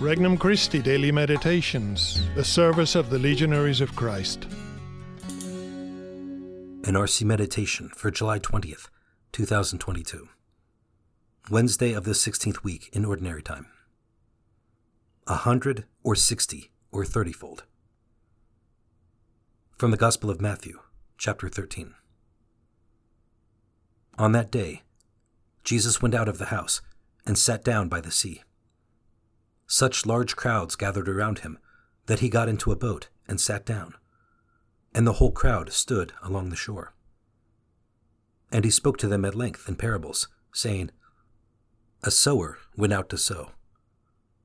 Regnum Christi Daily Meditations, the service of the Legionaries of Christ. An RC Meditation for July 20th, 2022. Wednesday of the 16th week in Ordinary Time. A hundred or sixty or thirtyfold. From the Gospel of Matthew, chapter 13. On that day, Jesus went out of the house and sat down by the sea. Such large crowds gathered around him that he got into a boat and sat down, and the whole crowd stood along the shore. And he spoke to them at length in parables, saying, A sower went out to sow,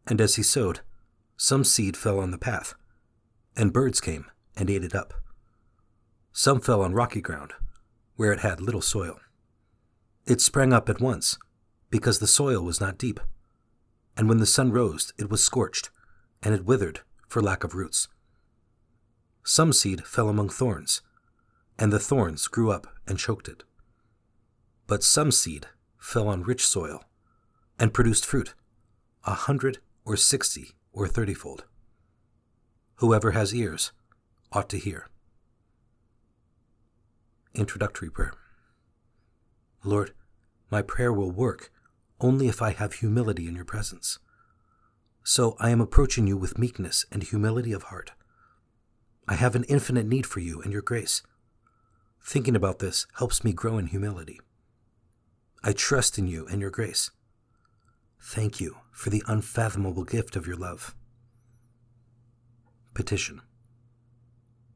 and as he sowed, some seed fell on the path, and birds came and ate it up. Some fell on rocky ground, where it had little soil. It sprang up at once, because the soil was not deep and when the sun rose, it was scorched, and it withered for lack of roots. Some seed fell among thorns, and the thorns grew up and choked it. But some seed fell on rich soil, and produced fruit, a hundred or sixty or thirtyfold. Whoever has ears ought to hear. Introductory Prayer Lord, my prayer will work only if I have humility in your presence. So I am approaching you with meekness and humility of heart. I have an infinite need for you and your grace. Thinking about this helps me grow in humility. I trust in you and your grace. Thank you for the unfathomable gift of your love. Petition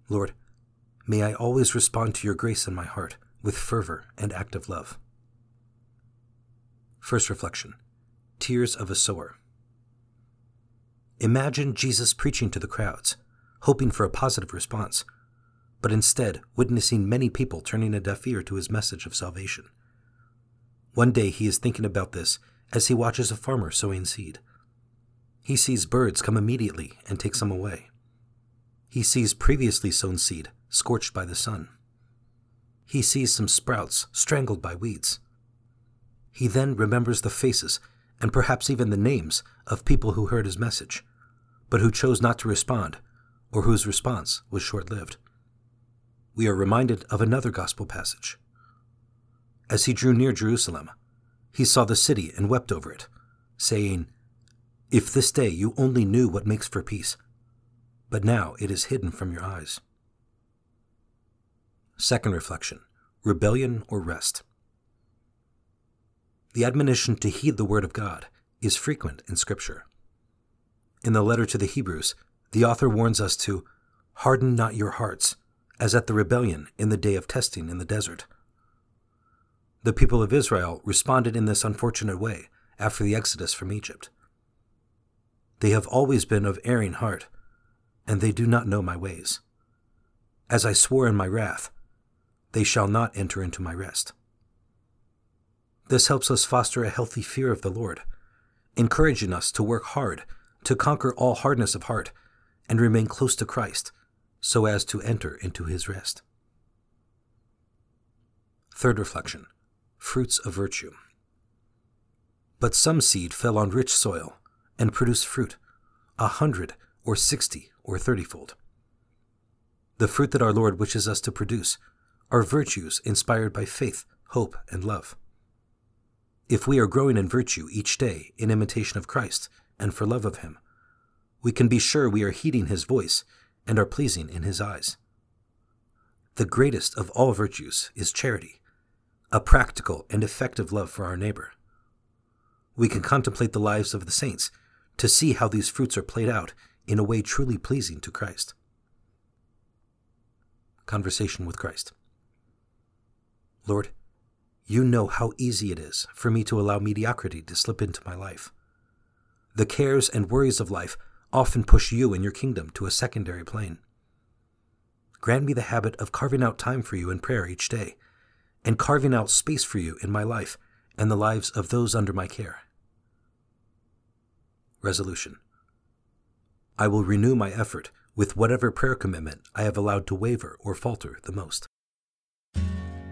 Lord, may I always respond to your grace in my heart with fervor and active love. First reflection Tears of a Sower. Imagine Jesus preaching to the crowds, hoping for a positive response, but instead witnessing many people turning a deaf ear to his message of salvation. One day he is thinking about this as he watches a farmer sowing seed. He sees birds come immediately and take some away. He sees previously sown seed scorched by the sun. He sees some sprouts strangled by weeds. He then remembers the faces, and perhaps even the names, of people who heard his message, but who chose not to respond, or whose response was short lived. We are reminded of another gospel passage. As he drew near Jerusalem, he saw the city and wept over it, saying, If this day you only knew what makes for peace, but now it is hidden from your eyes. Second reflection Rebellion or Rest. The admonition to heed the Word of God is frequent in Scripture. In the letter to the Hebrews, the author warns us to harden not your hearts, as at the rebellion in the day of testing in the desert. The people of Israel responded in this unfortunate way after the exodus from Egypt. They have always been of erring heart, and they do not know my ways. As I swore in my wrath, they shall not enter into my rest. This helps us foster a healthy fear of the Lord, encouraging us to work hard to conquer all hardness of heart and remain close to Christ so as to enter into his rest. Third reflection Fruits of Virtue. But some seed fell on rich soil and produced fruit, a hundred or sixty or thirtyfold. The fruit that our Lord wishes us to produce are virtues inspired by faith, hope, and love. If we are growing in virtue each day in imitation of Christ and for love of Him, we can be sure we are heeding His voice and are pleasing in His eyes. The greatest of all virtues is charity, a practical and effective love for our neighbor. We can contemplate the lives of the saints to see how these fruits are played out in a way truly pleasing to Christ. Conversation with Christ. Lord, you know how easy it is for me to allow mediocrity to slip into my life. The cares and worries of life often push you and your kingdom to a secondary plane. Grant me the habit of carving out time for you in prayer each day, and carving out space for you in my life and the lives of those under my care. Resolution I will renew my effort with whatever prayer commitment I have allowed to waver or falter the most.